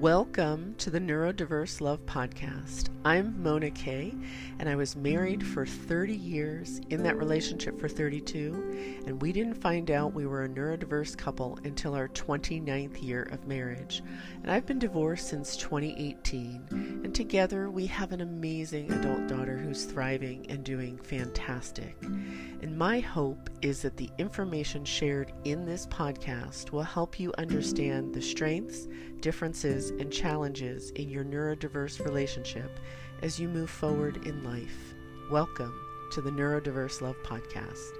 Welcome to the Neurodiverse Love Podcast. I'm Mona Kay, and I was married for 30 years, in that relationship for 32, and we didn't find out we were a neurodiverse couple until our 29th year of marriage. And I've been divorced since 2018, and together we have an amazing adult daughter who's thriving and doing fantastic. And my hope is that the information shared in this podcast will help you understand the strengths, differences, and challenges in your neurodiverse relationship as you move forward in life. Welcome to the Neurodiverse Love Podcast.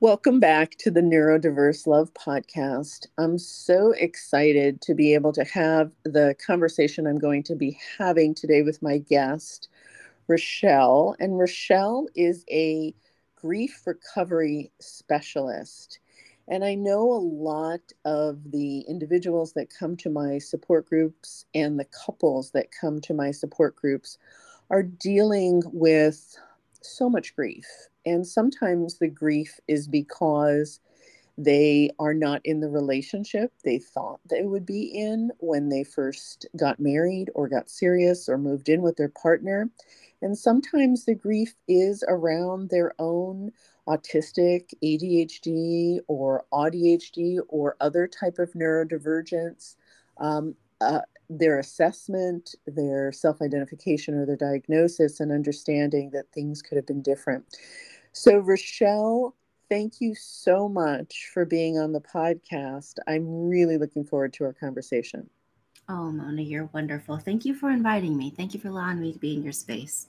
Welcome back to the Neurodiverse Love Podcast. I'm so excited to be able to have the conversation I'm going to be having today with my guest, Rachelle. And Rachelle is a grief recovery specialist. And I know a lot of the individuals that come to my support groups and the couples that come to my support groups are dealing with so much grief. And sometimes the grief is because they are not in the relationship they thought they would be in when they first got married or got serious or moved in with their partner. And sometimes the grief is around their own autistic, ADHD, or ADHD, or other type of neurodivergence, um, uh, their assessment, their self-identification, or their diagnosis, and understanding that things could have been different. So, Rachelle, thank you so much for being on the podcast. I'm really looking forward to our conversation. Oh, Mona, you're wonderful. Thank you for inviting me. Thank you for allowing me to be in your space.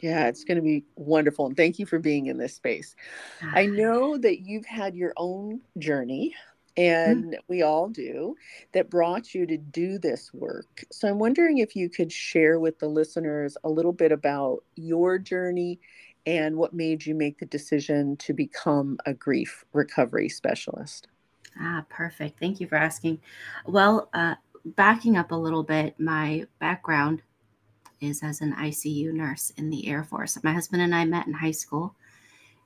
Yeah, it's going to be wonderful. And thank you for being in this space. I ah. know that you've had your own journey, mm-hmm. and mm-hmm. we all do, that brought you to do this work. So I'm wondering if you could share with the listeners a little bit about your journey and what made you make the decision to become a grief recovery specialist. Ah, perfect. Thank you for asking. Well, uh, backing up a little bit, my background is as an ICU nurse in the Air Force. My husband and I met in high school,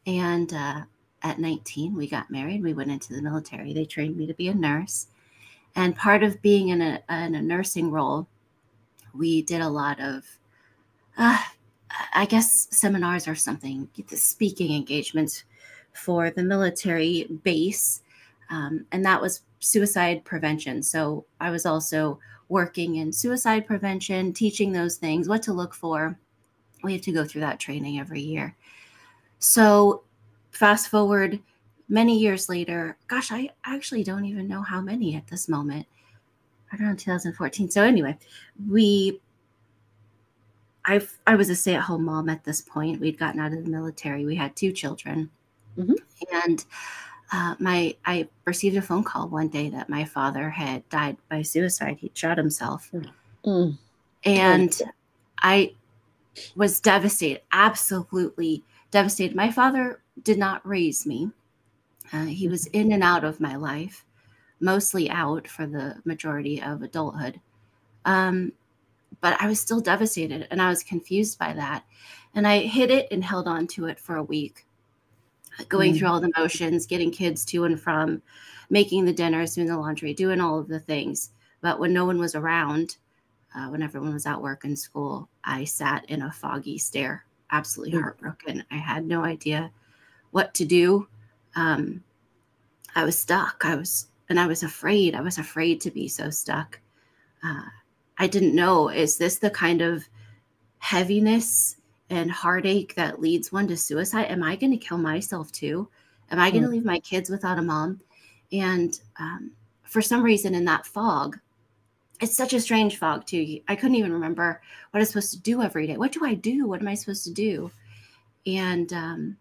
and uh, at 19, we got married. We went into the military. They trained me to be a nurse. And part of being in a, in a nursing role, we did a lot of, uh, I guess, seminars or something, the speaking engagements for the military base. Um, and that was suicide prevention. So I was also working in suicide prevention, teaching those things, what to look for. We have to go through that training every year. So, fast forward many years later, gosh, I actually don't even know how many at this moment, around 2014. So, anyway, we I I was a stay at home mom at this point. We'd gotten out of the military. We had two children, mm-hmm. and uh, my I received a phone call one day that my father had died by suicide. He shot himself, mm. and I was devastated, absolutely devastated. My father did not raise me. Uh, he was in and out of my life, mostly out for the majority of adulthood. Um, but I was still devastated and I was confused by that. And I hid it and held on to it for a week going mm. through all the motions, getting kids to and from, making the dinners, doing the laundry, doing all of the things. But when no one was around, uh, when everyone was at work and school, I sat in a foggy stare, absolutely mm. heartbroken. I had no idea what to do. Um, I was stuck. I was, and I was afraid. I was afraid to be so stuck. Uh, I didn't know, is this the kind of heaviness and heartache that leads one to suicide? Am i going to kill myself too? Am i going to mm. leave my kids without a mom? And um, for some reason in that fog it's such a strange fog too i couldn't even remember what i was supposed to do every day. What do i do? What am i supposed to do? And um,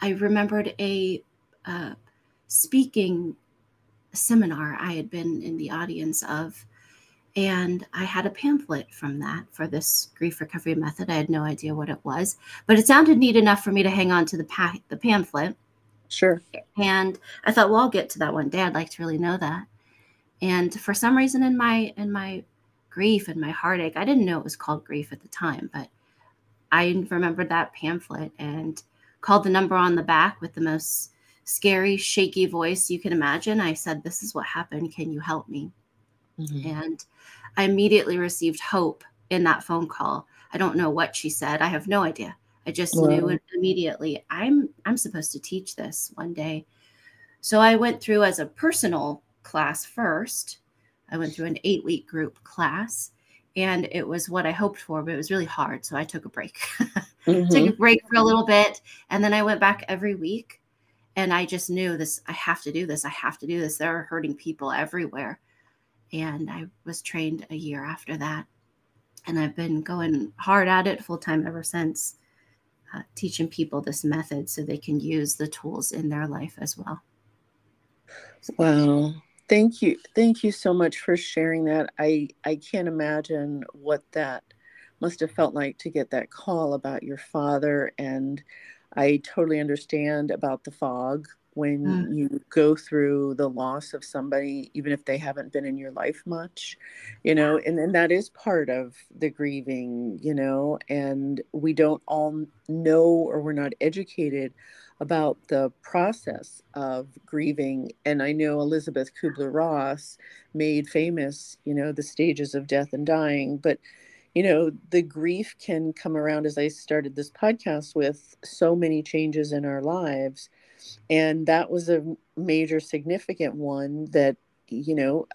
i remembered a uh, speaking seminar i had been in the audience of and I had a pamphlet from that for this grief recovery method. I had no idea what it was, but it sounded neat enough for me to hang on to the pa- the pamphlet. Sure. And I thought, well, I'll get to that one day. I'd like to really know that. And for some reason, in my in my grief and my heartache, I didn't know it was called grief at the time, but I remembered that pamphlet and called the number on the back with the most scary, shaky voice you can imagine, I said, This is what happened. Can you help me? Mm-hmm. And I immediately received hope in that phone call. I don't know what she said. I have no idea. I just wow. knew immediately I'm I'm supposed to teach this one day. So I went through as a personal class first. I went through an 8-week group class and it was what I hoped for, but it was really hard. So I took a break. mm-hmm. Took a break for a little bit and then I went back every week and I just knew this I have to do this. I have to do this. There are hurting people everywhere. And I was trained a year after that. And I've been going hard at it full time ever since uh, teaching people this method so they can use the tools in their life as well. Wow. Thank you. Thank you so much for sharing that. I I can't imagine what that must have felt like to get that call about your father and I totally understand about the fog when mm. you go through the loss of somebody, even if they haven't been in your life much, you know, and, and that is part of the grieving, you know, and we don't all know or we're not educated about the process of grieving. And I know Elisabeth Kubler Ross made famous, you know, the stages of death and dying, but you know, the grief can come around as I started this podcast with so many changes in our lives and that was a major significant one that you know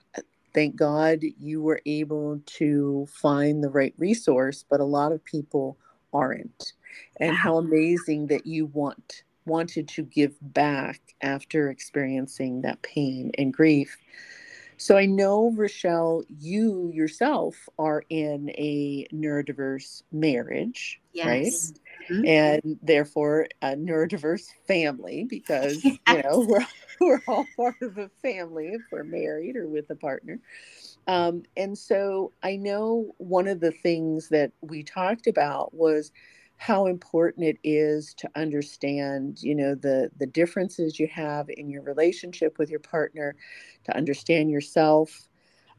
thank god you were able to find the right resource but a lot of people aren't. And how amazing that you want wanted to give back after experiencing that pain and grief. So I know, Rachelle, you yourself are in a neurodiverse marriage, yes. right? mm-hmm. and therefore a neurodiverse family because yes. you know we're we're all part of a family if we're married or with a partner. Um, and so I know one of the things that we talked about was how important it is to understand you know the the differences you have in your relationship with your partner to understand yourself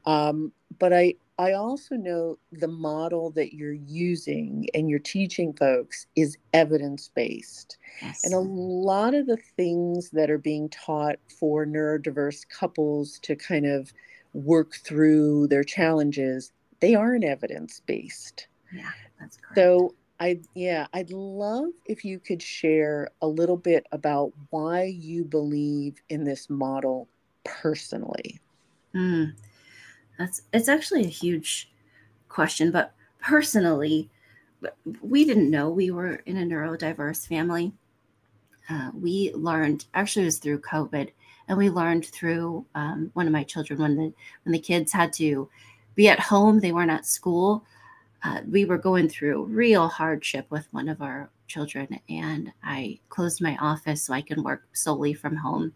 um, but i I also know the model that you're using and you're teaching folks is evidence based. Yes. And a lot of the things that are being taught for neurodiverse couples to kind of work through their challenges, they aren't evidence based. Yeah, that's correct. So I yeah, I'd love if you could share a little bit about why you believe in this model personally. Mm. That's it's actually a huge question, but personally, we didn't know we were in a neurodiverse family. Uh, we learned actually it was through COVID, and we learned through um, one of my children when the when the kids had to be at home, they weren't at school. Uh, we were going through real hardship with one of our children, and I closed my office so I can work solely from home.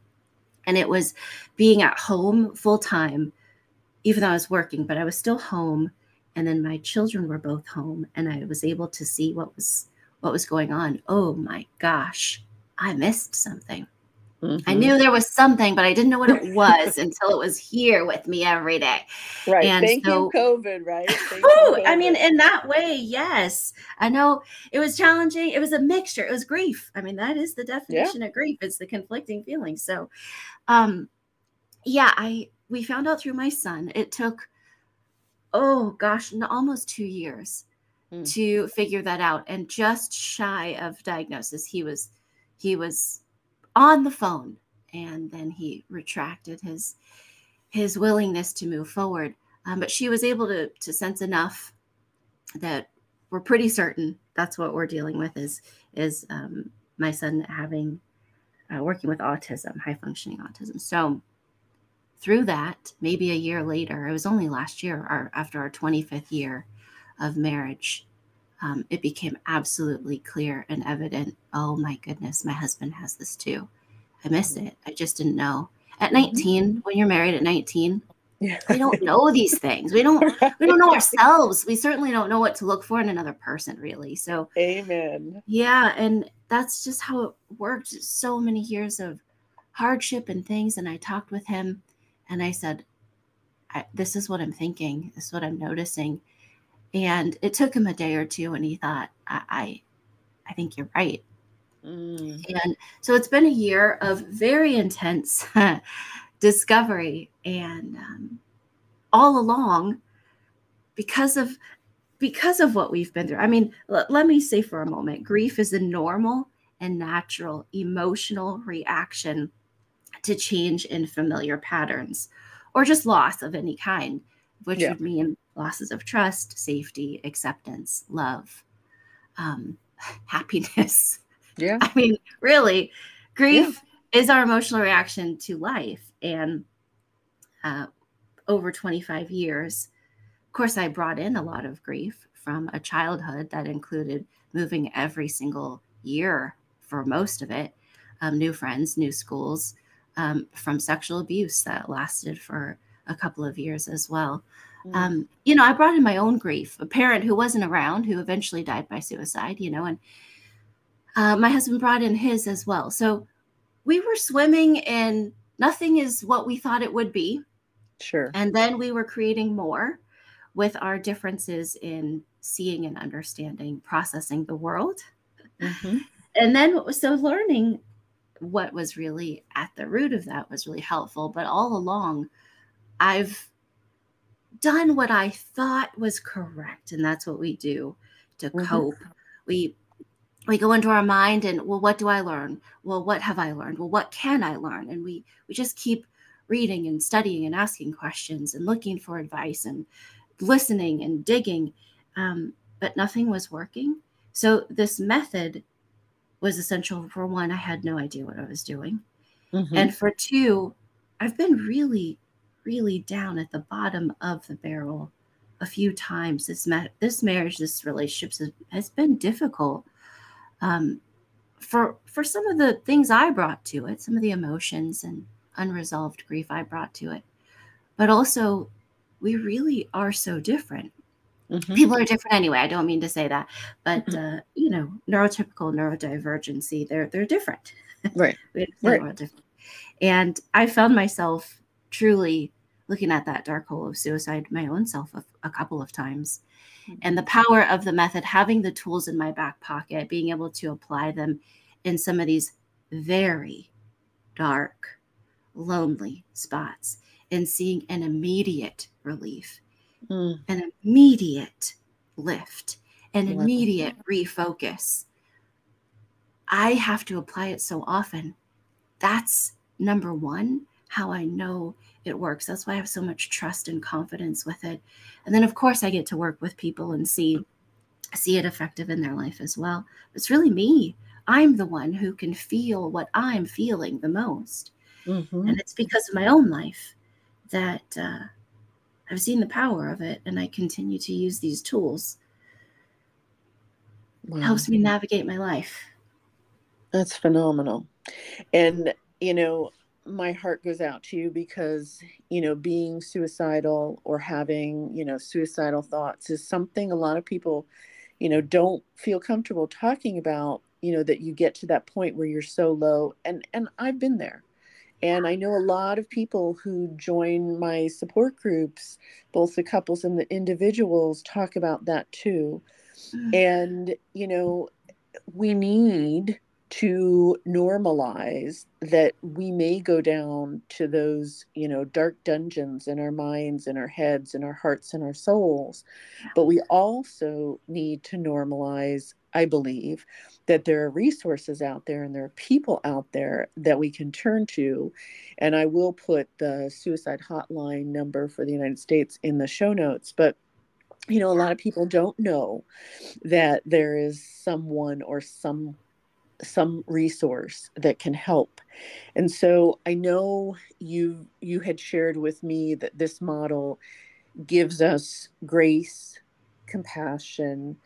And it was being at home full time even though I was working, but I was still home. And then my children were both home, and I was able to see what was what was going on. Oh my gosh, I missed something. Mm-hmm. I knew there was something, but I didn't know what it was until it was here with me every day. Right. And Thank so, you, COVID, right? Oh, I mean, in that way, yes. I know it was challenging. It was a mixture. It was grief. I mean, that is the definition yeah. of grief. It's the conflicting feelings. So, um, yeah, I we found out through my son. It took, oh gosh, almost two years mm. to figure that out. And just shy of diagnosis, he was he was on the phone, and then he retracted his his willingness to move forward. Um, but she was able to to sense enough that we're pretty certain that's what we're dealing with is is um, my son having uh, working with autism, high functioning autism. So through that, maybe a year later, it was only last year, our, after our 25th year of marriage, um, it became absolutely clear and evident. Oh my goodness, my husband has this too. I missed it. I just didn't know. At mm-hmm. 19, when you're married at 19, yeah. we don't know these things. We don't we don't know ourselves. We certainly don't know what to look for in another person, really. So Amen. Yeah, and that's just how it worked. So many years of hardship and things. And I talked with him and I said, I, This is what I'm thinking. This is what I'm noticing. And it took him a day or two, and he thought, I, I, I think you're right. Mm. And so it's been a year of very intense discovery. And um, all along, because of because of what we've been through. I mean, l- let me say for a moment, grief is a normal and natural emotional reaction to change in familiar patterns or just loss of any kind, which yeah. would mean losses of trust, safety, acceptance, love, um, happiness. Yeah. I mean, really, grief yeah. is our emotional reaction to life. And uh, over 25 years, of course, I brought in a lot of grief from a childhood that included moving every single year for most of it, um, new friends, new schools, um, from sexual abuse that lasted for a couple of years as well. Mm. Um, you know, I brought in my own grief, a parent who wasn't around, who eventually died by suicide, you know, and uh, my husband brought in his as well. So we were swimming in nothing is what we thought it would be. Sure. And then we were creating more with our differences in seeing and understanding, processing the world. Mm-hmm. And then, so learning what was really at the root of that was really helpful. But all along, I've done what I thought was correct. And that's what we do to mm-hmm. cope. We we go into our mind and well what do i learn well what have i learned well what can i learn and we we just keep reading and studying and asking questions and looking for advice and listening and digging um, but nothing was working so this method was essential for one i had no idea what i was doing mm-hmm. and for two i've been really really down at the bottom of the barrel a few times this ma- this marriage this relationship has, has been difficult um, for for some of the things I brought to it, some of the emotions and unresolved grief I brought to it, but also we really are so different. Mm-hmm. People are different anyway. I don't mean to say that, but mm-hmm. uh, you know, neurotypical neurodivergency, they're they're different. Right. right. Different. And I found myself truly looking at that dark hole of suicide my own self a, a couple of times and the power of the method, having the tools in my back pocket, being able to apply them in some of these very dark, lonely spots, and seeing an immediate relief, mm. an immediate lift, an immediate refocus. I have to apply it so often. That's number one, how I know it works. That's why I have so much trust and confidence with it. And then of course I get to work with people and see see it effective in their life as well. It's really me. I'm the one who can feel what I'm feeling the most. Mm-hmm. And it's because of my own life that uh, I've seen the power of it and I continue to use these tools. Wow. It helps me navigate my life. That's phenomenal. And, you know, my heart goes out to you because you know being suicidal or having you know suicidal thoughts is something a lot of people you know don't feel comfortable talking about you know that you get to that point where you're so low and and I've been there and I know a lot of people who join my support groups both the couples and the individuals talk about that too. Mm. and you know we need to normalize that we may go down to those you know dark dungeons in our minds in our heads in our hearts and our souls. But we also need to normalize i believe that there are resources out there and there are people out there that we can turn to. And i will put the suicide hotline number for the united states in the show notes. But you know a lot of people don't know that there is someone or some some resource that can help. And so i know you you had shared with me that this model gives us grace compassion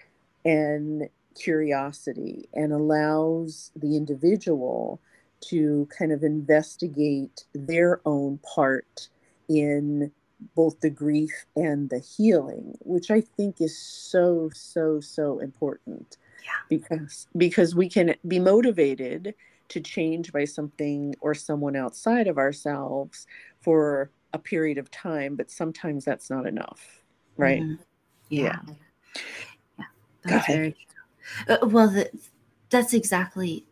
and curiosity and allows the individual to kind of investigate their own part in both the grief and the healing which i think is so so so important yeah. because because we can be motivated to change by something or someone outside of ourselves for a period of time but sometimes that's not enough right mm-hmm. yeah yeah, yeah. that's very true uh, well the, that's exactly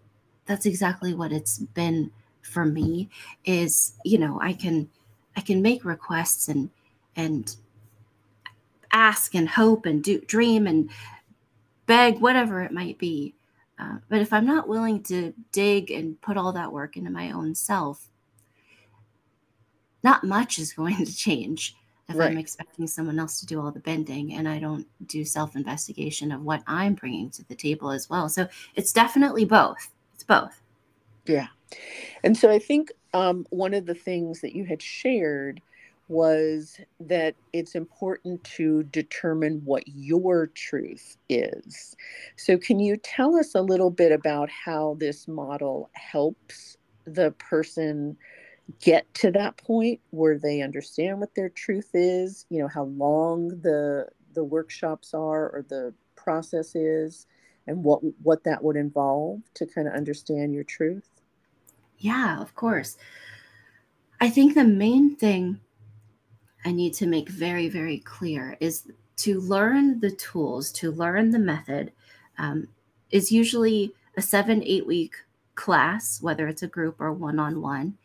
that's exactly what it's been for me is you know i can i can make requests and and ask and hope and do dream and beg whatever it might be. Uh, but if i'm not willing to dig and put all that work into my own self not much is going to change if right. i'm expecting someone else to do all the bending and i don't do self investigation of what i'm bringing to the table as well so it's definitely both it's both yeah and so I think um, one of the things that you had shared was that it's important to determine what your truth is. So, can you tell us a little bit about how this model helps the person get to that point where they understand what their truth is? You know, how long the the workshops are or the process is, and what what that would involve to kind of understand your truth. Yeah, of course. I think the main thing I need to make very, very clear is to learn the tools, to learn the method, um, is usually a seven, eight week class, whether it's a group or one on one,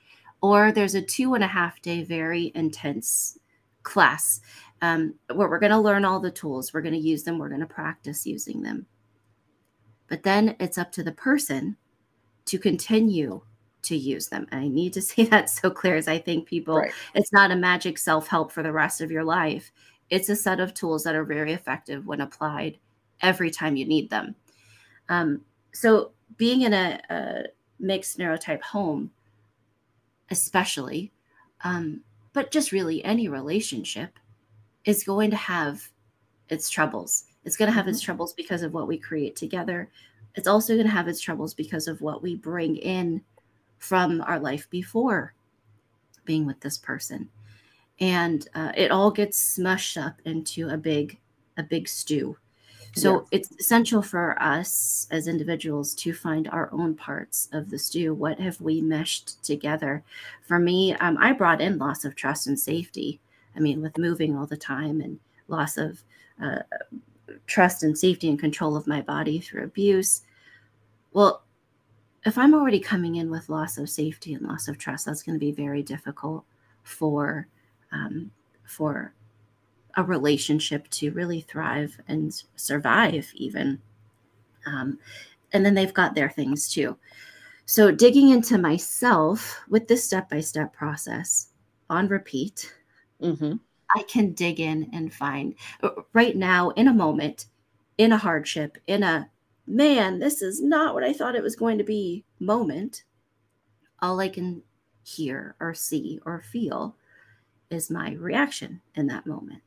or there's a two and a half day, very intense class um, where we're going to learn all the tools, we're going to use them, we're going to practice using them. But then it's up to the person to continue to use them. And I need to say that so clear as I think people, right. it's not a magic self help for the rest of your life. It's a set of tools that are very effective when applied every time you need them. Um, so, being in a, a, mixed neurotype home, especially, um, but just really any relationship, is going to have its troubles. It's going to have its mm-hmm. troubles because of what we create together. It's also going to have its troubles because of what we bring in from our life before being with this person and uh, it all gets smushed up into a big a big stew so it's essential for us as individuals to find our own parts of the stew. What have we meshed together? For me um, i brought in loss of trust and safety. I mean with moving all the time and loss of uh, trust and safety and control of my body through abuse. Well if I'm already coming in with loss of safety and loss of trust, that's going to be very difficult for um, for a relationship to really thrive and survive, even. Um, and then they've got their things too. So digging into myself with this step by step process on repeat, mm-hmm. I can dig in and find uh, right now in a moment, in a hardship, in a man, this is not what I thought it was going to be moment, all I can hear or see or feel is my reaction in that moment.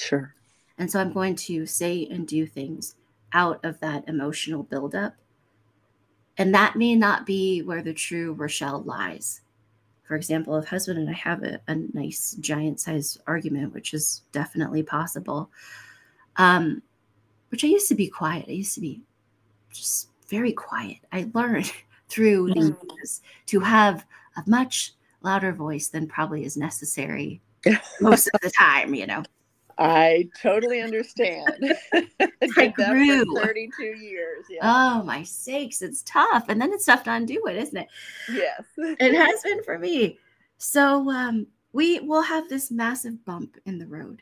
Sure. And so I'm going to say and do things out of that emotional buildup. And that may not be where the true Rachelle lies. For example, if husband and I have a, a nice giant size argument, which is definitely possible, um, which I used to be quiet. I used to be just very quiet. I learned through mm-hmm. the years to have a much louder voice than probably is necessary most of the time, you know. I totally understand. I grew 32 years. Yeah. Oh my sakes, it's tough. And then it's tough to undo it, isn't it? Yes. it has been for me. So um, we will have this massive bump in the road.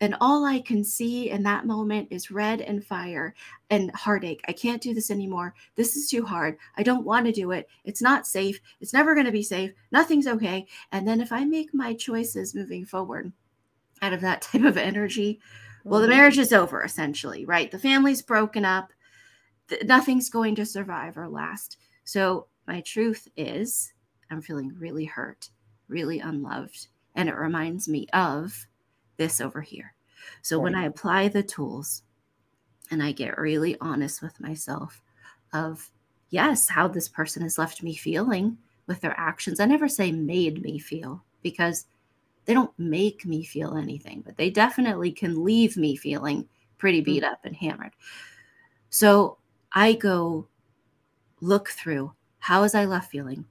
And all I can see in that moment is red and fire and heartache. I can't do this anymore. This is too hard. I don't want to do it. It's not safe. It's never going to be safe. Nothing's okay. And then if I make my choices moving forward out of that type of energy, well, the mm-hmm. marriage is over essentially, right? The family's broken up. Nothing's going to survive or last. So my truth is, I'm feeling really hurt, really unloved. And it reminds me of this over here. So right. when I apply the tools and I get really honest with myself of, yes, how this person has left me feeling with their actions. I never say made me feel because they don't make me feel anything, but they definitely can leave me feeling pretty beat mm-hmm. up and hammered. So I go look through how is I left feeling?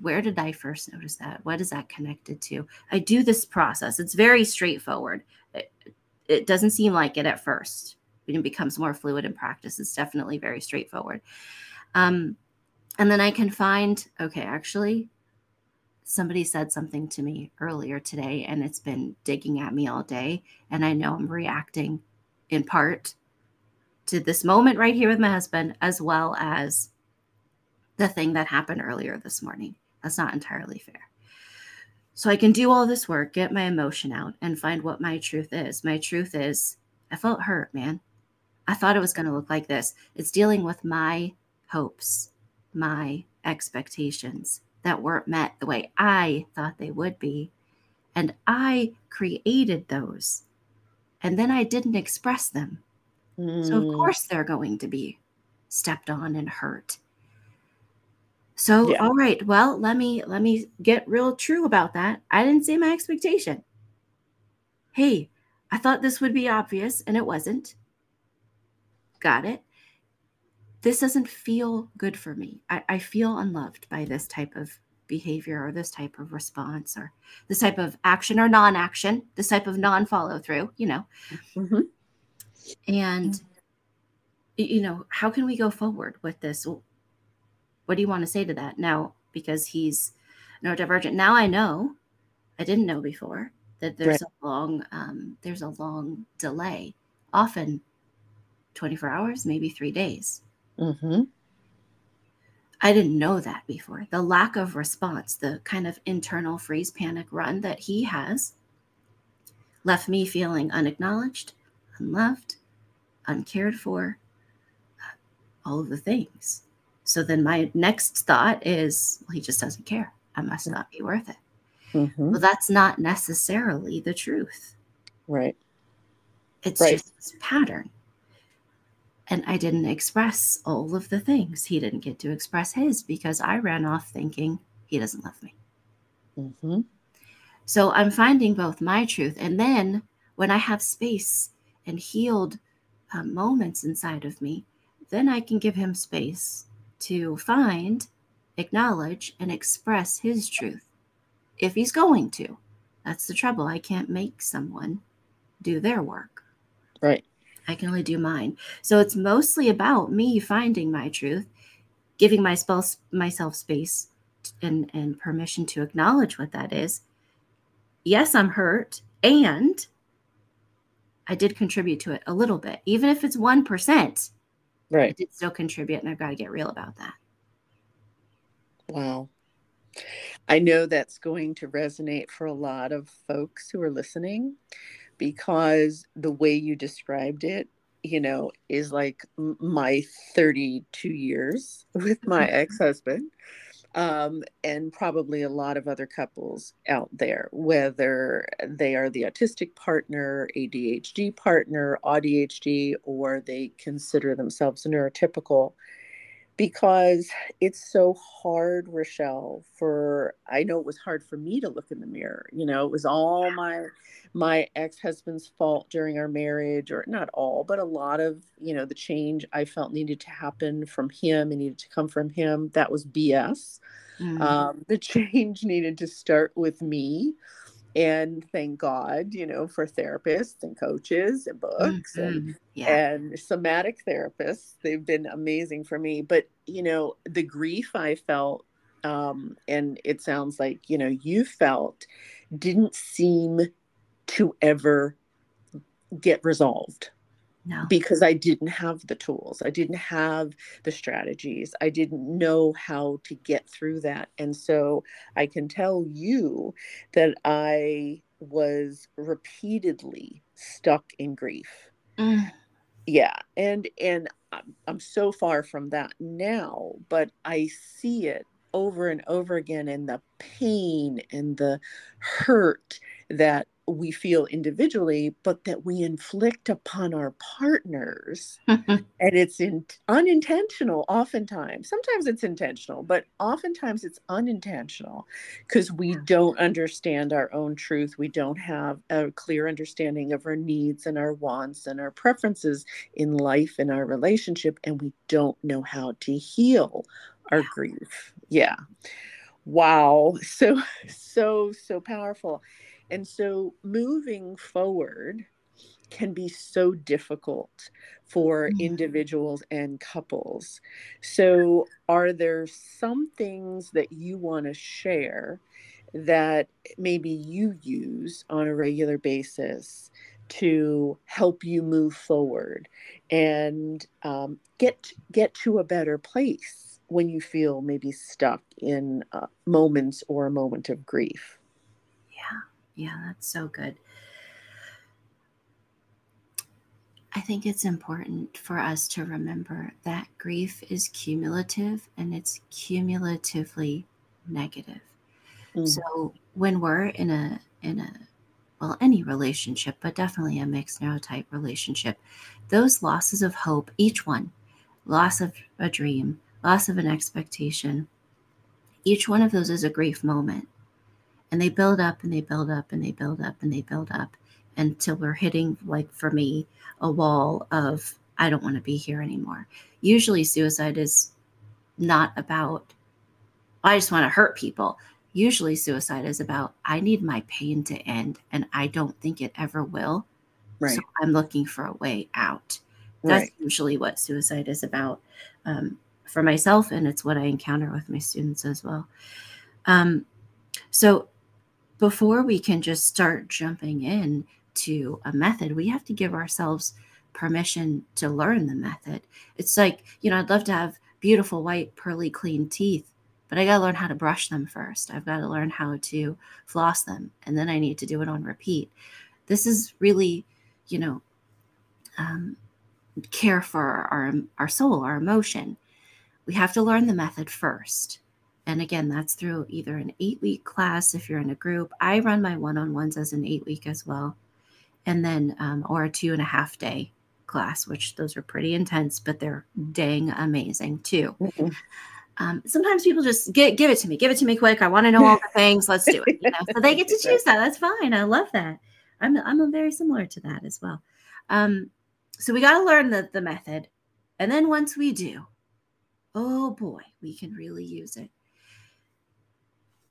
where did I first notice that? What is that connected to? I do this process. It's very straightforward. It, it doesn't seem like it at first. It becomes more fluid in practice, it's definitely very straightforward. Um, And then I can find, okay, actually, somebody said something to me earlier today and it's been digging at me all day. And I know I'm reacting in part to this moment right here with my husband, as well as the thing that happened earlier this morning. That's not entirely fair. So I can do all this work, get my emotion out, and find what my truth is. My truth is, I felt hurt, man. I thought it was going to look like this. It's dealing with my hopes, my expectations that weren't met the way I thought they would be. And I created those. And then I didn't express them. Mm. So, of mm. course, they're going to be stepped on and hurt. So, yeah. all right, well, let me let me get real true about that. I didn't say my expectation. Hey, I thought this would be obvious and it wasn't. Got it. This doesn't feel good for me. I, I feel unloved by this type of behavior or this type of response or this type of action or non action, this type of non follow through, you know. Mm-hmm. And, you know, how can we go forward with this? What do you want to say to that now? Because he's neurodivergent. Now I know, I didn't know before that there's right. a long, um, there's a long delay, often 24 hours, maybe three days. Mm-hmm. I didn't know that before. The lack of response, the kind of internal freeze panic run that he has, left me feeling unacknowledged, unloved, uncared for, all of the things. So then my next thought is, well, he just doesn't care. I must not be worth it. Mm-hmm. Well, that's not necessarily the truth. Right. It's right. just this pattern. And I didn't express all of the things. He didn't get to express his because I ran off thinking he doesn't love me. Mm-hmm. So I'm finding both my truth. And then when I have space and healed uh, moments inside of me, then I can give him space to find, acknowledge, and express his truth if he's going to. That's the trouble. I can't make someone do their work. Right. I can only do mine. So it's mostly about me finding my truth, giving myself myself space and and permission to acknowledge what that is. Yes, I'm hurt and I did contribute to it a little bit. Even if it's 1%, Right. I did still contribute, and I've got to get real about that. Wow. I know that's going to resonate for a lot of folks who are listening because the way you described it, you know, is like my 32 years with my ex husband um, and probably a lot of other couples out there, whether they are the autistic partner, ADHD partner, ADHD, or they consider themselves neurotypical. Because it's so hard, Rachelle, for I know it was hard for me to look in the mirror. You know, it was all my my ex-husband's fault during our marriage, or not all, but a lot of, you know, the change I felt needed to happen from him and needed to come from him. That was BS Mm-hmm. Um, the change needed to start with me. And thank God, you know, for therapists and coaches and books mm-hmm. and, yeah. and somatic therapists. They've been amazing for me. But, you know, the grief I felt, um, and it sounds like, you know, you felt, didn't seem to ever get resolved no. Because I didn't have the tools. I didn't have the strategies. I didn't know how to get through that. And so I can tell you that I was repeatedly stuck in grief. Mm. Yeah. And and I'm, I'm so far from that now, but I see it over and over again in the pain and the hurt that we feel individually, but that we inflict upon our partners. and it's in, unintentional, oftentimes. Sometimes it's intentional, but oftentimes it's unintentional because we don't understand our own truth. We don't have a clear understanding of our needs and our wants and our preferences in life and our relationship, and we don't know how to heal our grief. Yeah. Wow. So, so, so powerful. And so moving forward, can be so difficult for Mm. individuals and couples. So, are there some things that you want to share that maybe you use on a regular basis to help you move forward and um, get get to a better place when you feel maybe stuck in uh, moments or a moment of grief? Yeah, yeah, that's so good. I think it's important for us to remember that grief is cumulative and it's cumulatively negative. Mm, So when we're in a in a well any relationship, but definitely a mixed neurotype relationship, those losses of hope, each one, loss of a dream, loss of an expectation, each one of those is a grief moment. And they build up and they build up and they build up and they build up until we're hitting, like for me, a wall of I don't want to be here anymore. Usually suicide is not about I just want to hurt people. Usually, suicide is about I need my pain to end, and I don't think it ever will. right, So I'm looking for a way out. That's right. usually what suicide is about um, for myself, and it's what I encounter with my students as well. Um, so before we can just start jumping in to a method, we have to give ourselves permission to learn the method. It's like, you know, I'd love to have beautiful, white, pearly, clean teeth, but I got to learn how to brush them first. I've got to learn how to floss them, and then I need to do it on repeat. This is really, you know, um, care for our, our soul, our emotion. We have to learn the method first. And again, that's through either an eight week class if you're in a group. I run my one on ones as an eight week as well. And then, um, or a two and a half day class, which those are pretty intense, but they're dang amazing too. Mhm. Um, sometimes people just get, give it to me, give it to me quick. I want to know all the things. Let's do it. You know, so they get to choose that. That's fine. I love that. I'm, I'm very similar to that as well. Um, so we got to learn the, the method. And then once we do, oh boy, we can really use it.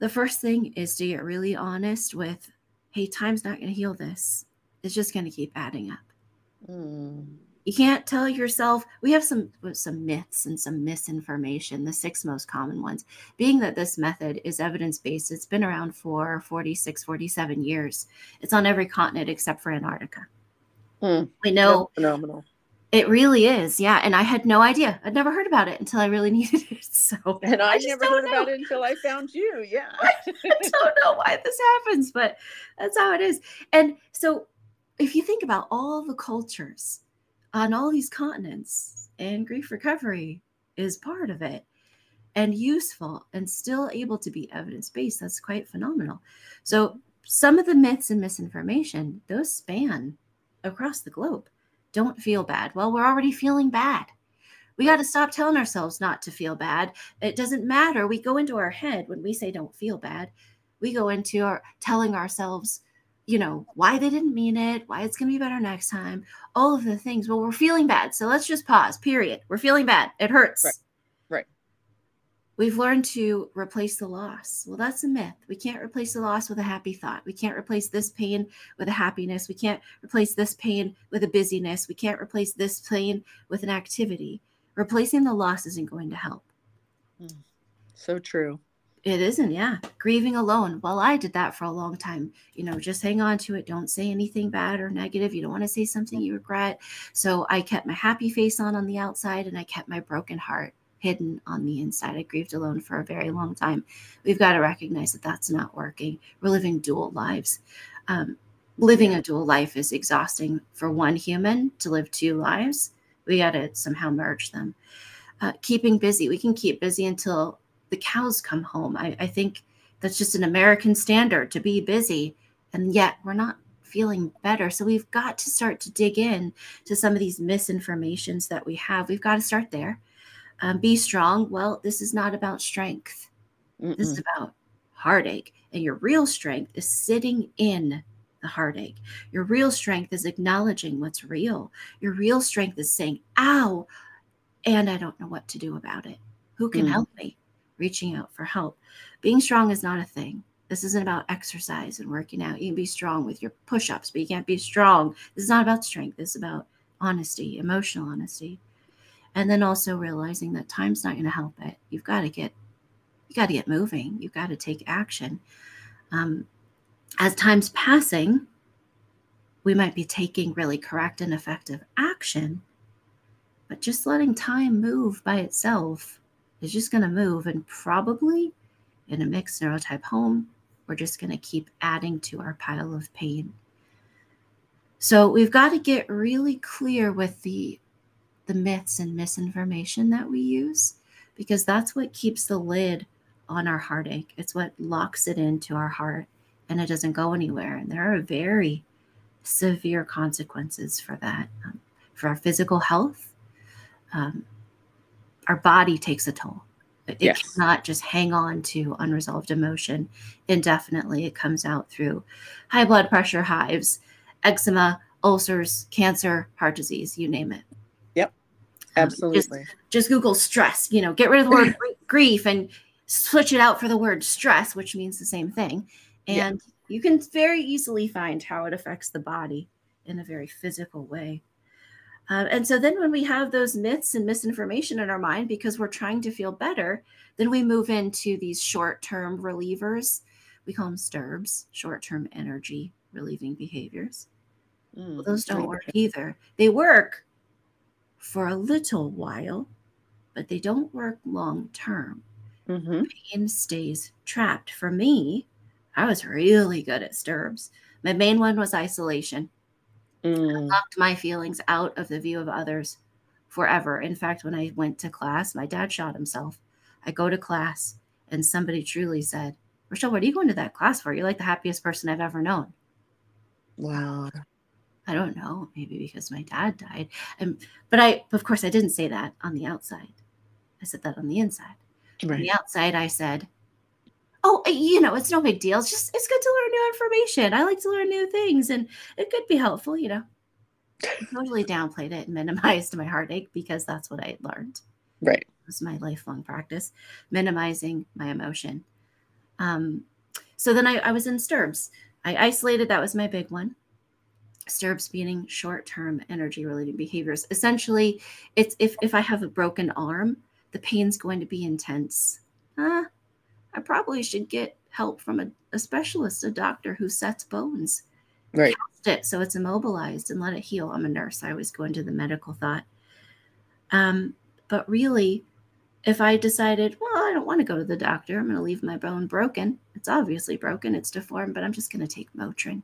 The first thing is to get really honest with, hey, time's not going to heal this. It's just going to keep adding up. Mm, You can't tell yourself. We have some some myths and some misinformation. The six most common ones being that this method is evidence based. It's been around for 46, 47 years. It's on every continent except for Antarctica. mm. We know That's phenomenal. It really is. Yeah, and I had no idea. I'd never heard about it until I really needed it. So And I, just never heard about it until I found you. Yeah. I don't know why this happens, but that's how it is. And so, if you think about all the cultures on all these continents, and grief recovery is part of it and useful and still able to be evidence based, that's quite phenomenal. So, some of the myths and misinformation, those span across the globe. Don't feel bad. Well, we're already feeling bad. We got to stop telling ourselves not to feel bad. It doesn't matter. We go into our head when we say don't feel bad. We go into our telling ourselves, you know, why they didn't mean it, why it's going to be better next time, all of the things. Well, we're feeling bad. So let's just pause, period. We're feeling bad. It hurts. Right. We've learned to replace the loss. Well, that's a myth. We can't replace the loss with a happy thought. We can't replace this pain with a happiness. We can't replace this pain with a busyness. We can't replace this pain with an activity. Replacing the loss isn't going to help. Hmm. So true. It isn't, yeah. Grieving alone. Well, I did that for a long time. You know, just hang on to it. Don't say anything bad or negative. You don't want to say something you regret. So I kept my happy face on on the outside and I kept my broken heart hidden on the inside. I grieved alone for a very long time. We've got to recognize that that's not working. We're living dual lives. Um, living a dual life is exhausting for one human to live two lives. We got to somehow merge them. Uh, keeping busy. We can keep busy until the cows come home. I, I think that's just an American standard to be busy, and yet we're not feeling better. So we've got to start to dig in to some of these misinformations that we have. We've got to start there. Um, be strong. Well, this is not about strength. This is about heartache, and your real strength is sitting in the heartache. Your real strength is acknowledging what's real. Your real strength is saying, "Ow," and I don't know what to do about it. Who can Mm. help me? Reaching out for help. Being strong is not a thing. This isn't about exercise and working out. You can be strong with your push ups, but you can't be strong. This is not about strength. This is about honesty, emotional honesty. And then also realizing that time's not going to help it. You've got to get you got to get moving. You've got to take action. Um, as time's passing, we might be taking really correct and effective action, but just letting time move by itself is just going to move. And probably in a mixed neurotype home, we're just going to keep adding to our pile of pain. So we've got to get really clear with the the myths and misinformation that we use because that's what keeps the lid on our heartache. It's what locks it into our heart and it doesn't go anywhere. And there are very severe consequences for that. Um, for our physical health, um, our body takes a toll. It yes. cannot just hang on to unresolved emotion indefinitely. It comes out through high blood pressure, hives, eczema, ulcers, cancer, heart disease, you name it. Yep. Absolutely. Um, just, just, Google stress, you know, get rid of the word grief and switch it out for the word stress, which means the same thing. And yep you can very easily find how it affects the body in a very physical way. Uh, and so then when we have those myths and misinformation in our mind because we're trying to feel better, then we move into these short term relievers. We call them STERBs, short term energy relieving behaviors. Mm, well, those don't work either. They work for a little while, but they don't work long term. Mm-hmm. Pain stays trapped. For me, I was really good at STERBs. My main one was isolation. Mm. I locked my feelings out of the view of others forever. In fact, when I went to class, my dad shot himself. I go to class and somebody truly said, Rachelle, what are you going to that class for? You're like the happiest person I've ever known. Wow. I don't know, maybe because my dad died. And but I of course I didn't say that on the outside. I said that on the inside. Right. On the outside, I said, oh, eh, you know, it's no big deal. It's just it's good to learn new information. I like to learn new things, and it could be helpful. You know, I totally downplayed it and minimized my heartache because that's what I had learned. Right, it was my lifelong practice, minimizing my emotion. Um, so then I, I was in STERBs. I isolated. That was my big one. STERBs being short-term energy-related behaviors. Essentially, it's if if I have a broken arm, the pain's going to be intense. Uh, I probably should get help from a, a specialist, a doctor who sets bones. Right. Cast it so it's immobilized and let it heal. I'm a nurse. I always go into the medical thought. Um, but really, if I decided, well, I don't want to go to the doctor, I'm going to leave my bone broken. It's obviously broken, it's deformed, but I'm just going to take Motrin.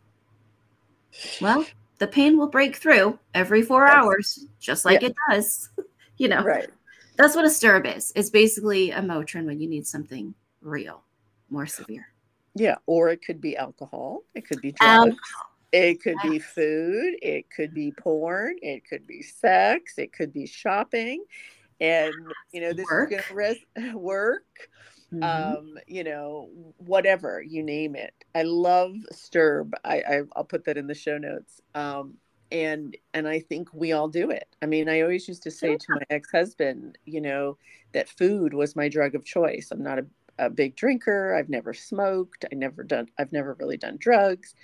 Well, the pain will break through every four hours, just like yeah. it does. you know, right. That's what a STERB is. It's basically a Motrin when you need something real, more severe. Yeah, or it could be alcohol, it could be drugs, it could be food, it could be porn, it could be sex, it could be shopping. And you know, this work. is gonna res- work. Mm-hmm. Um, you know, whatever you name it. I love Sterb. I, I I'll put that in the show notes. Um, and and I think we all do it. I mean, I always used to say to my ex-husband, you know, that food was my drug of choice. I'm not a a big drinker. I've never smoked. I never done. I've never really done drugs,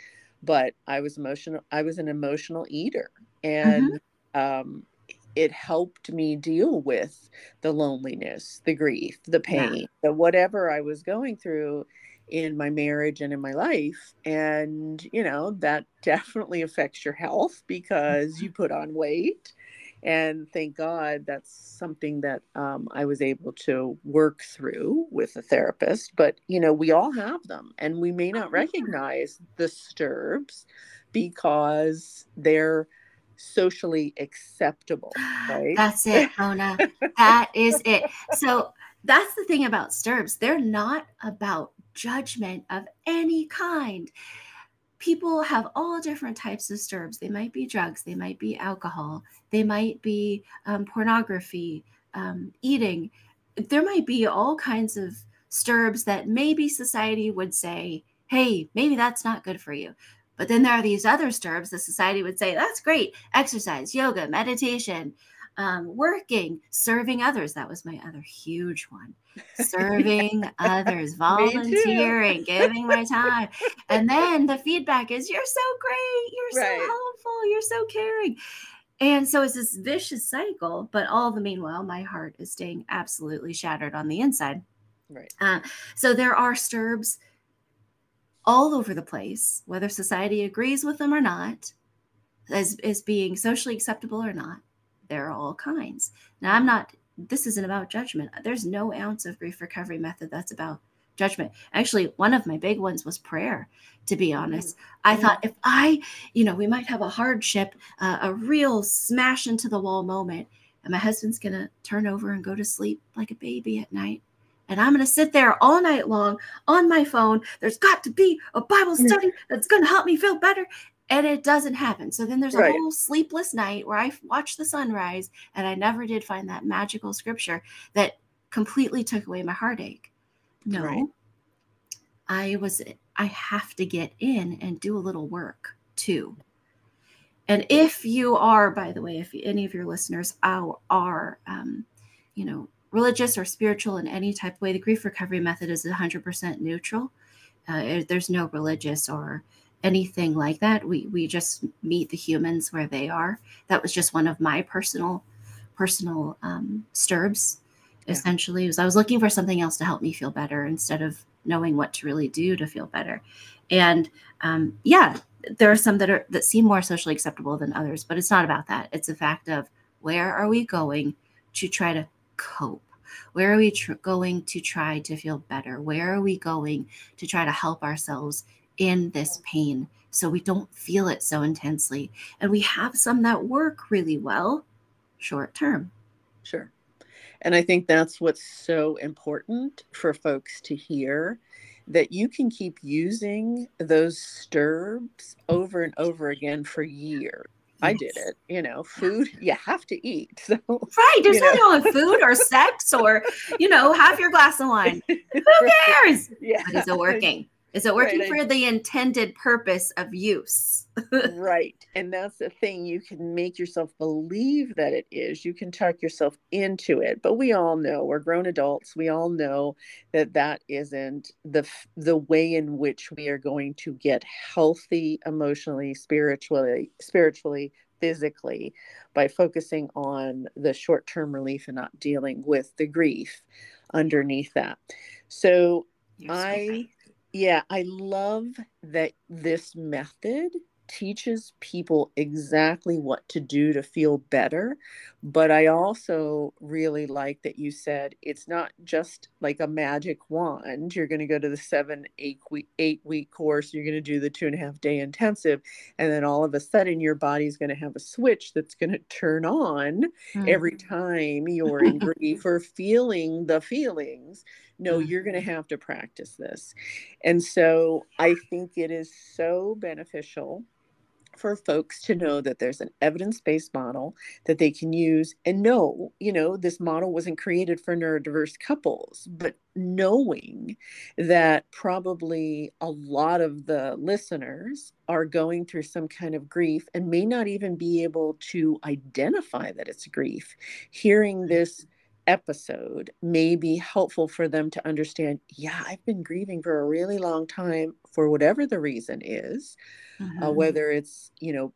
but I was emotional. I was an emotional eater, and mm-hmm. um, it helped me deal with the loneliness, the grief, the pain, yeah. the whatever I was going through in my marriage and in my life. And you know that definitely affects your health because you put on weight and thank God that's something that um, I was able to work through with a therapist. But, you know, we all have them and we may not recognize the STERBs because they're socially acceptable, right? That's it, Mona. that is it. So that's the thing about STERBs. They're not about judgment of any kind people have all different types of STERBs. They might be drugs, they might be alcohol, they might be um, pornography, um, eating. There might be all kinds of STERBs that maybe society would say, hey, maybe that's not good for you. But then there are these other STERBs the society would say, that's great exercise, yoga, meditation, um, working, serving others. That was my other huge one. Serving others, volunteering, giving my time. And then the feedback is, You're so great. You're right. so helpful. You're so caring. And so it's this vicious cycle, but all the meanwhile, my heart is staying absolutely shattered on the inside. Right. Uh, so there are STERBs all over the place, whether society agrees with them or not, as, as being socially acceptable or not. There are all kinds. Now, I'm not, this isn't about judgment. There's no ounce of grief recovery method that's about judgment. Actually, one of my big ones was prayer, to be honest. I mm-hmm. thought if I, you know, we might have a hardship, uh, a real smash into the wall moment, and my husband's going to turn over and go to sleep like a baby at night and I'm going to sit there all night long on my phone. There's got to be a Bible mm. study that's going to help me feel better. And it doesn't happen. So then there's a right. whole sleepless night where I watch the sunrise and I never did find that magical scripture that completely took away my heartache. No. Right. I was, I have to get in and do a little work too. And if you are, by the way, if any of your listeners are, are um, you know, religious or spiritual in any type of way, the grief recovery method is 100% neutral. Uh, there's no religious or anything like that. We we just meet the humans where they are. That was just one of my personal personal um, STERBs. Yeah. Essentially, was I was looking for something else to help me feel better instead of knowing what to really do to feel better. And um, yeah, there are some that are that seem more socially acceptable than others, but it's not about that. It's a fact of where are we going to try to cope? Where are we tr- going to try to feel better? Where are we going to try to help ourselves in this pain so we don't feel it so intensely? And we have some that work really well short term. Sure. And I think that's what's so important for folks to hear that you can keep using those STERBs over and over again for years I did it. You know, food you have to eat. So right, there's nothing wrong with food or sex or you know, have your glass of wine. Who cares? Yeah, but is it working? Is it working right. for the intended purpose of use? right. And that's the thing. You can make yourself believe that it is. You can talk yourself into it. But we all know, we're grown adults. We all know that that isn't the the way in which we are going to get healthy emotionally, spiritually, spiritually, physically by focusing on the short-term relief and not dealing with the grief underneath that. So I yeah, I love that this method teaches people exactly what to do to feel better. But I also really like that you said it's not just like a magic wand. You're going to go to the seven, eight week, eight week course. You're going to do the two and a half day intensive. And then all of a sudden, your body's going to have a switch that's going to turn on mm. every time you're in grief or feeling the feelings no mm-hmm. you're going to have to practice this. And so i think it is so beneficial for folks to know that there's an evidence-based model that they can use and know you know this model wasn't created for neurodiverse couples but knowing that probably a lot of the listeners are going through some kind of grief and may not even be able to identify that it's grief hearing mm-hmm. this episode may be helpful for them to understand yeah i've been grieving for a really long time for whatever the reason is uh, mm-hmm. uh, whether it's you know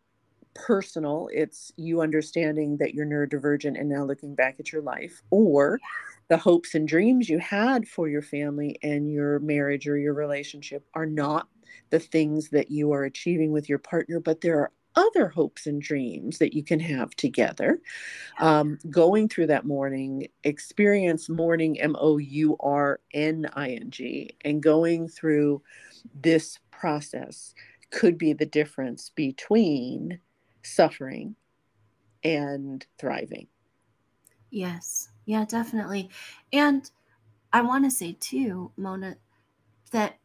personal it's you understanding that you're neurodivergent and now looking back at your life or the hopes and dreams you had for your family and your marriage or your relationship are not the things that you are achieving with your partner but there are other hopes and dreams that you can have together. Um, going through that mourning experience mourning M O U R N I N G, and going through this process could be the difference between suffering and thriving. Yes, yeah, definitely. And I want to say too, Mona, that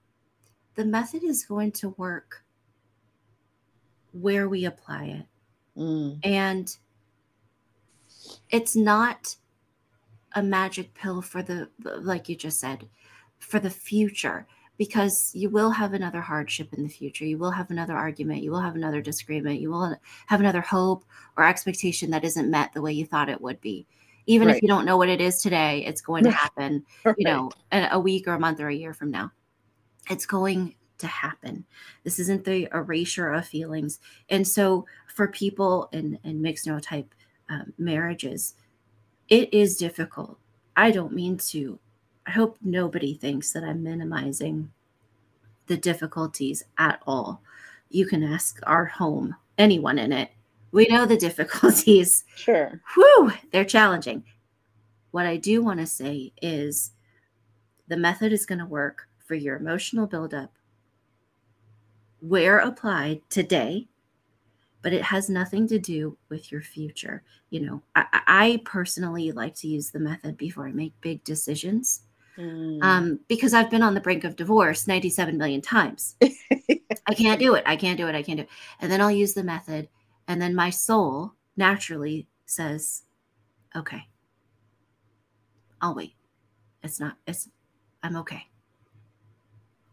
the method is going to work where we apply it. Mm. And it's not a magic pill for the, like you just said, for the future, because you will have another hardship in the future. You will have another argument. You will have another disagreement. You will have another hope or expectation that isn't met the way you thought it would be. Even right. if you don't know what it is today, it's going to happen, right. you know, a week or a month or a year from now. It's going to happen. This isn't the erasure of feelings. And so for people in, in mixed neurotype um, marriages, it is difficult. I don't mean to I hope nobody thinks that I'm minimizing the difficulties at all. You can ask our home, anyone in it. We know the difficulties. Sure. Whew, they're challenging. What I do want to say is the method is going to work for your emotional buildup where applied today, but it has nothing to do with your future. You know, I, I personally like to use the method before I make big decisions Mm. Um, because I've been on the brink of divorce 97 million times. I can't do it. I can't do it. I can't do it. And then I'll use the method. And then my soul naturally says, okay, I'll wait. It's not, it's, I'm okay.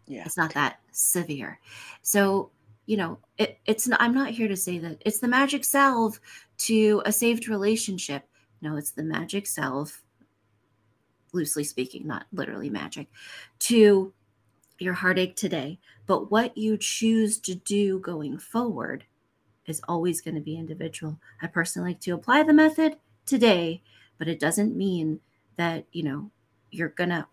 Yeah. It's not that severe. So, you know, it, it's not, I'm not here to say that it's the magic salve to a saved relationship. No, it's the magic salve loosely speaking, not literally magic, to your heartache today. But what you choose to do going forward is always going to be individual. I personally like to apply the method today, but it doesn't mean that, you know, you're going to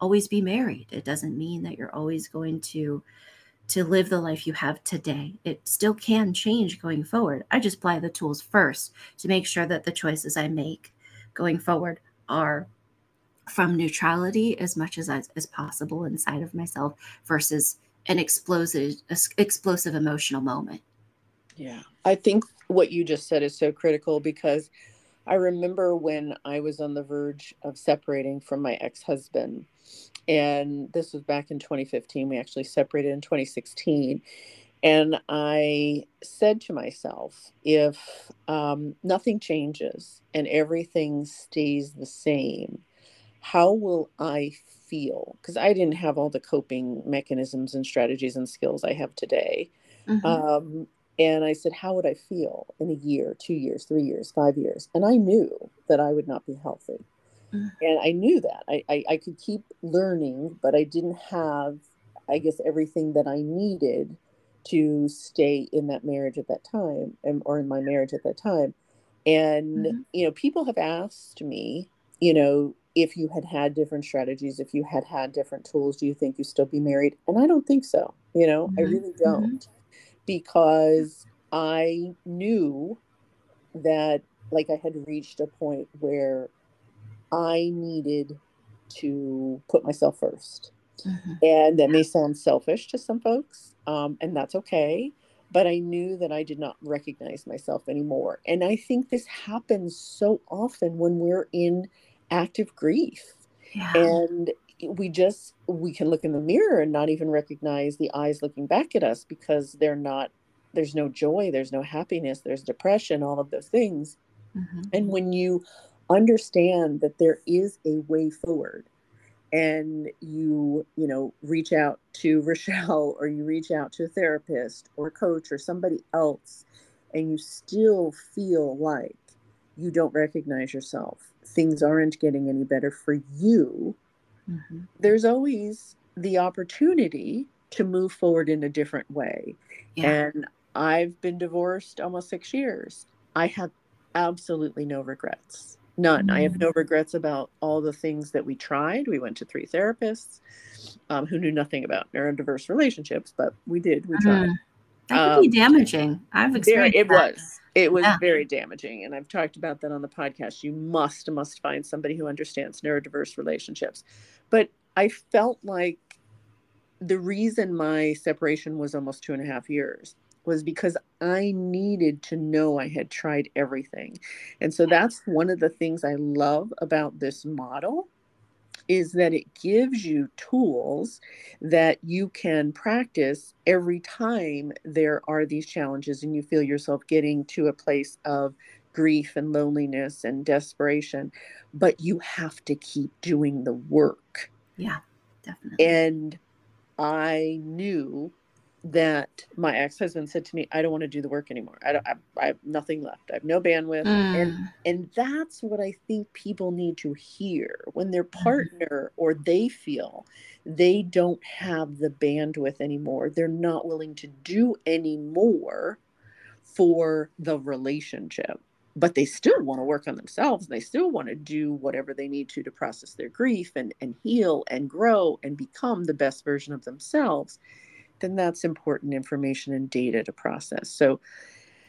always be married. It doesn't mean that you're always going to to live the life you have today. It still can change going forward. I just apply the tools first to make sure that the choices I make going forward are from neutrality as much as as possible inside of myself versus an explosive explosive emotional moment. Yeah. I think what you just said is so critical because I remember when I was on the verge of separating from my ex-husband and this was back in 2015 we actually separated in 2016 and I said to myself, if um, nothing changes and everything stays the same, how will I feel? Because I didn't have all the coping mechanisms and strategies and skills I have today. Mm-hmm. Um, and I said, How would I feel in a year, two years, three years, five years? And I knew that I would not be healthy. Mm-hmm. And I knew that. I, I, I could keep learning, but I didn't have, I guess, everything that I needed to stay in that marriage at that time and, or in my marriage at that time. And, mm-hmm. you know, people have asked me, you know, if you had had different strategies, if you had had different tools, do you think you'd still be married? And I don't think so. You know, mm-hmm. I really mm-hmm. don't mm-hmm. Because I knew that like I had reached a point where I needed to put myself 1st mm-hmm. And that may sound selfish to some folks, um, and that's okay. But I knew that I did not recognize myself anymore. And I think this happens so often when we're in active grief. Yeah. And we just we can look in the mirror and not even recognize the eyes looking back at us because they're not there's no joy, there's no happiness, there's depression, all of those things. Mm-hmm. And when you understand that there is a way forward and you you know reach out to Rachelle or you reach out to a therapist or a coach or somebody else and you still feel like you don't recognize yourself things aren't getting any better for you, mm-hmm. there's always the opportunity to move forward in a different way. Yeah. And I've been divorced almost six years. I have absolutely no regrets. None. Mm-hmm. I have no mm. regrets about all the things that we tried. We went to three therapists um, who knew nothing about neurodiverse relationships, but we did. We tried. Mm. That could um, be damaging. I've experienced it. That. Was it was yeah. very damaging, and I've talked about that on the podcast. You must must find somebody who understands neurodiverse relationships. But I felt like the reason my separation was almost two and a half years was because I needed to know I had tried everything. And so that's one of the things I love about this model is that it gives you tools that you can practice every time there are these challenges and you feel yourself getting to a place of grief and loneliness and desperation. But you have to keep doing the work. Yeah definitely. And I knew that my ex-husband said to me i don't want to do the work anymore i don't I, I have nothing left i have no bandwidth mm. and and that's what i think people need to hear when their mm-hmm. partner mm. or they feel they don't have the bandwidth anymore they're not willing to do anymore for the relationship but they still want to work on themselves they still want to do whatever they need to to process their grief and and heal and grow and become the best version of themselves then that's important information and data to process. So,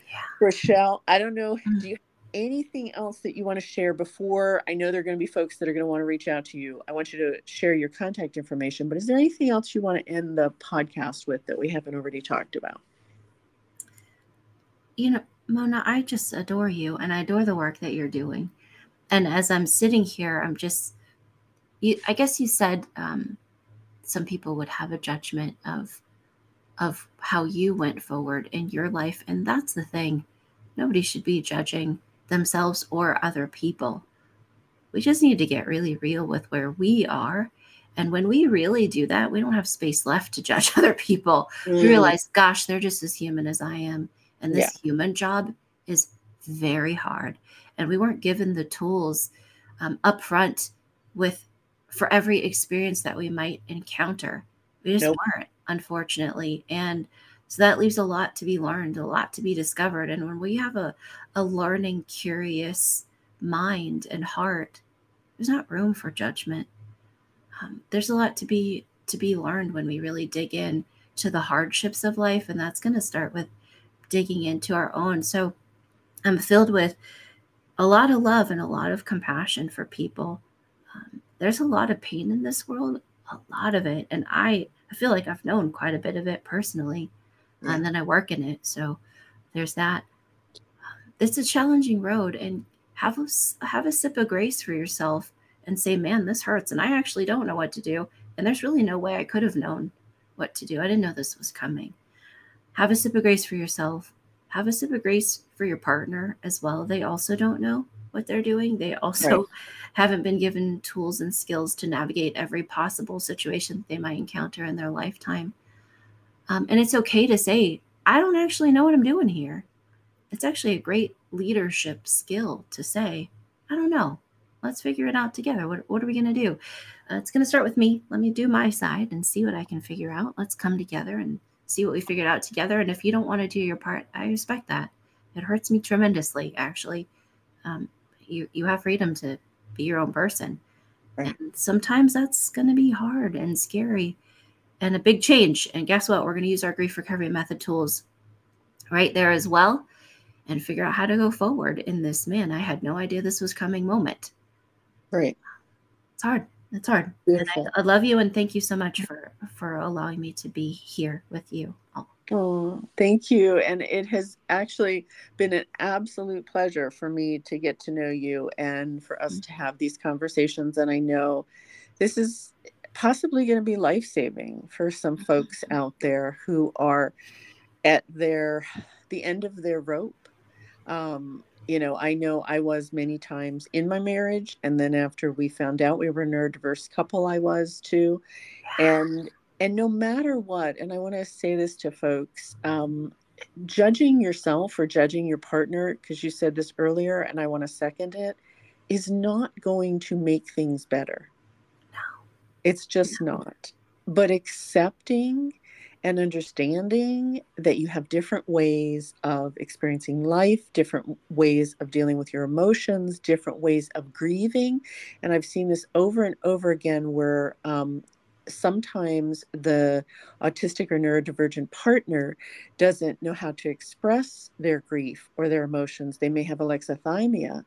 yeah. Rachelle, I don't know, mm-hmm. do you have anything else that you want to share before? I know there are going to be folks that are going to want to reach out to you. I want you to share your contact information, but is there anything else you want to end the podcast with that we haven't already talked about? You know, Mona, I just adore you and I adore the work that you're doing. And as I'm sitting here, I'm just, you, I guess you said um, some people would have a judgment of of how you went forward in your life. And that's the thing. Nobody should be judging themselves or other people. We just need to get really real with where we are. And when we really do that, we don't have space left to judge other people. Mm. We realize, gosh, they're just as human as I am. And this yeah. human job is very hard. And we weren't given the tools um, up front with for every experience that we might encounter. We just nope. weren't unfortunately. And so that leaves a lot to be learned, a lot to be discovered. And when we have a, a learning, curious mind and heart, there's not room for judgment. Um, there's a lot to be to be learned when we really dig in to the hardships of life, and that's going to start with digging into our own. So I'm filled with a lot of love and a lot of compassion for people. Um, there's a lot of pain in this world, a lot of it, and I I feel like I've known quite a bit of it personally, yeah. and then I work in it. So there's that. It's a challenging road, and have a have a sip of grace for yourself and say, "Man, this hurts," and I actually don't know what to do. And there's really no way I could have known what to do. I didn't know this was coming. Have a sip of grace for yourself. Have a sip of grace for your partner as well. They also don't know what they're doing. They also right. haven't been given tools and skills to navigate every possible situation they might encounter in their lifetime. Um, and it's okay to say, I don't actually know what I'm doing here. It's actually a great leadership skill to say, I don't know. Let's figure it out together. What, what are we going to do? Uh, it's going to start with me. Let me do my side and see what I can figure out. Let's come together and see what we figured out together. And if you don't want to do your part, I respect that. It hurts me tremendously, actually. Um, you you have freedom to be your own person. Right. And sometimes that's going to be hard and scary and a big change. And guess what? We're going to use our grief recovery method tools right there as well and figure out how to go forward in this man. I had no idea this was coming moment. Right. It's hard. It's hard. I, I, love you and thank you so much for for allowing me to be here with you. Oh, thank you. And it has actually been an absolute pleasure for me to get to know you and for us to have these conversations. And I know this is possibly going to be life saving for some folks out there who are at their the end of their rope. Um, you know, I know I was many times in my marriage, and then after we found out we were a neurodiverse couple, I was too. And and no matter what and i want to say this to folks um, judging yourself or judging your partner because you said this earlier and i want to second it is not going to make things better no it's just no. not but accepting and understanding that you have different ways of experiencing life, different ways of dealing with your emotions, different ways of grieving. And I've seen this over and over again where um, sometimes the autistic or neurodivergent partner doesn't know how to express their grief or their emotions. They may have alexithymia.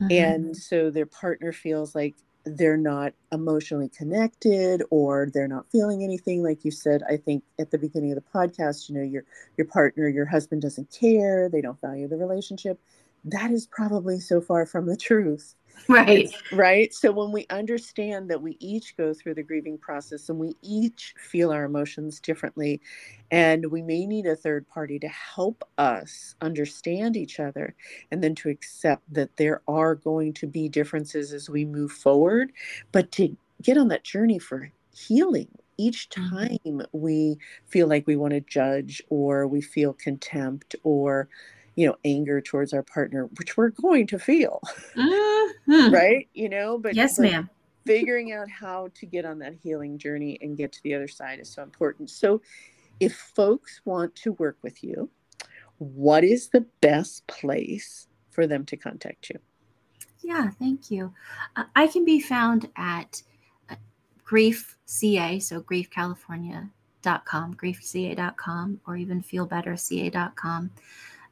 Mm-hmm. And so their partner feels like they're not emotionally connected or they're not feeling anything like you said i think at the beginning of the podcast you know your your partner your husband doesn't care they don't value the relationship that is probably so far from the truth Right. right. So when we understand that we each go through the grieving process and we each feel our emotions differently, and we may need a third party to help us understand each other and then to accept that there are going to be differences as we move forward, but to get on that journey for healing each Mm-hmm. time we feel like we want to judge or we feel contempt or you know anger towards our partner which we're going to feel Mhm. right you know but Yes, but ma'am. figuring out how to get on that healing journey and get to the other side is so important so if folks want to work with you what is the best place for them to contact you Yeah, thank you. Uh, I can be found at uh, Grief CA, so griefcalifornia.com, griefca.com, or even feelbetterca.com.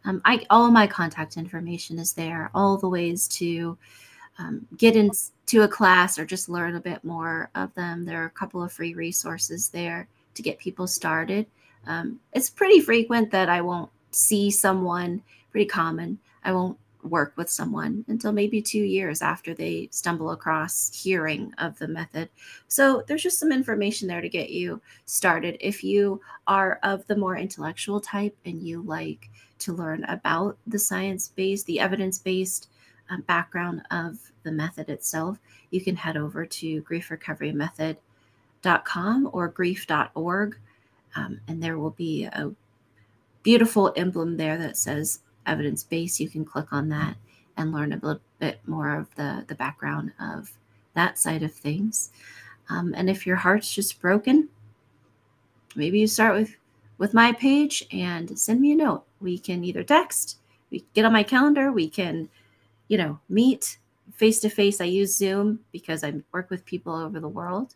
Um, I all my contact information is there. All the ways to um, get into a class or just learn a bit more of them. There are a couple of free resources there to get people started. Um, it's pretty frequent that I won't see someone. Pretty common. I won't work with someone until maybe two years after they stumble across hearing of the method. So there's just some information there to get you started. If you are of the more intellectual type and you like to learn about the science based, the evidence based um, background of the method itself, you can head over to griefrecoverymethod.com or grief.org. Um, and there will be a beautiful emblem there that says evidence based. You can click on that and learn a little bit more of the, the background of that side of things. Um, and if your heart's just broken, maybe you start with with my page and send me a note. We can either text, we get on my calendar, we can, you know, meet face to face. I use Zoom because I work with people over the world,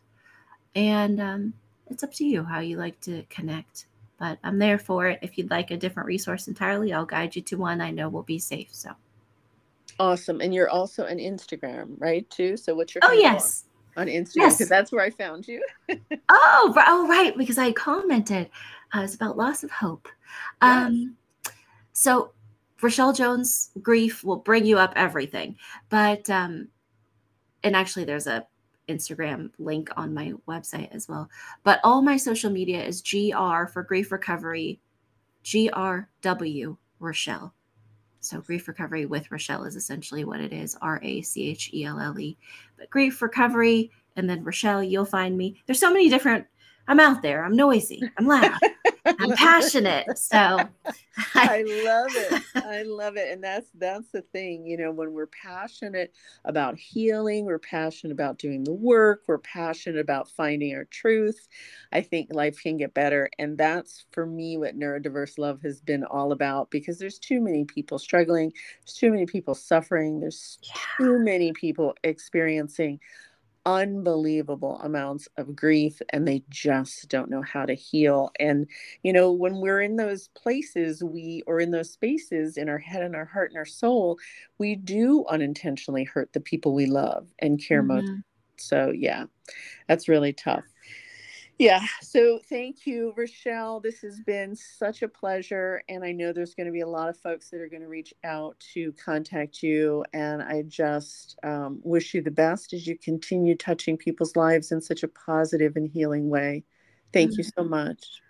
and um, it's up to you how you like to connect but I'm there for it. If you'd like a different resource entirely, I'll guide you to one I know will be safe. So, awesome and you're also on instagram right too so what's your oh yes, on instagram because Yes. that's where i found you oh oh right, because I commented. Uh, was about loss of hope. Yes. Um, so Rachelle Jones grief will bring you up everything, but um, and actually there's a Instagram link on my website as well. But all my social media is GR for grief recovery, GRW Rachelle. So grief recovery with Rachelle is essentially what it is, R A C H E L L E. But grief recovery and then Rachelle, you'll find me. There's so many different. I'm out there. I'm noisy. I'm loud. I'm passionate. So I love it. I love it. And that's that's the thing, you know, when we're passionate about healing, we're passionate about doing the work, we're passionate about finding our truth. I think life can get better. And that's for me what neurodiverse love has been all about because there's too many people struggling, there's too many people suffering, there's too many people experiencing unbelievable amounts of grief and they just don't know how to heal and you know when we're in those places we or in those spaces in our head and our heart and our soul we do unintentionally hurt the people we love and care most Mhm. so yeah that's really tough yeah so thank you rachelle. This has been such a pleasure and i know there's going to be a lot of folks that are going to reach out to contact you and i just um, wish you the best as you continue touching people's lives in such a positive and healing way. Thank you so much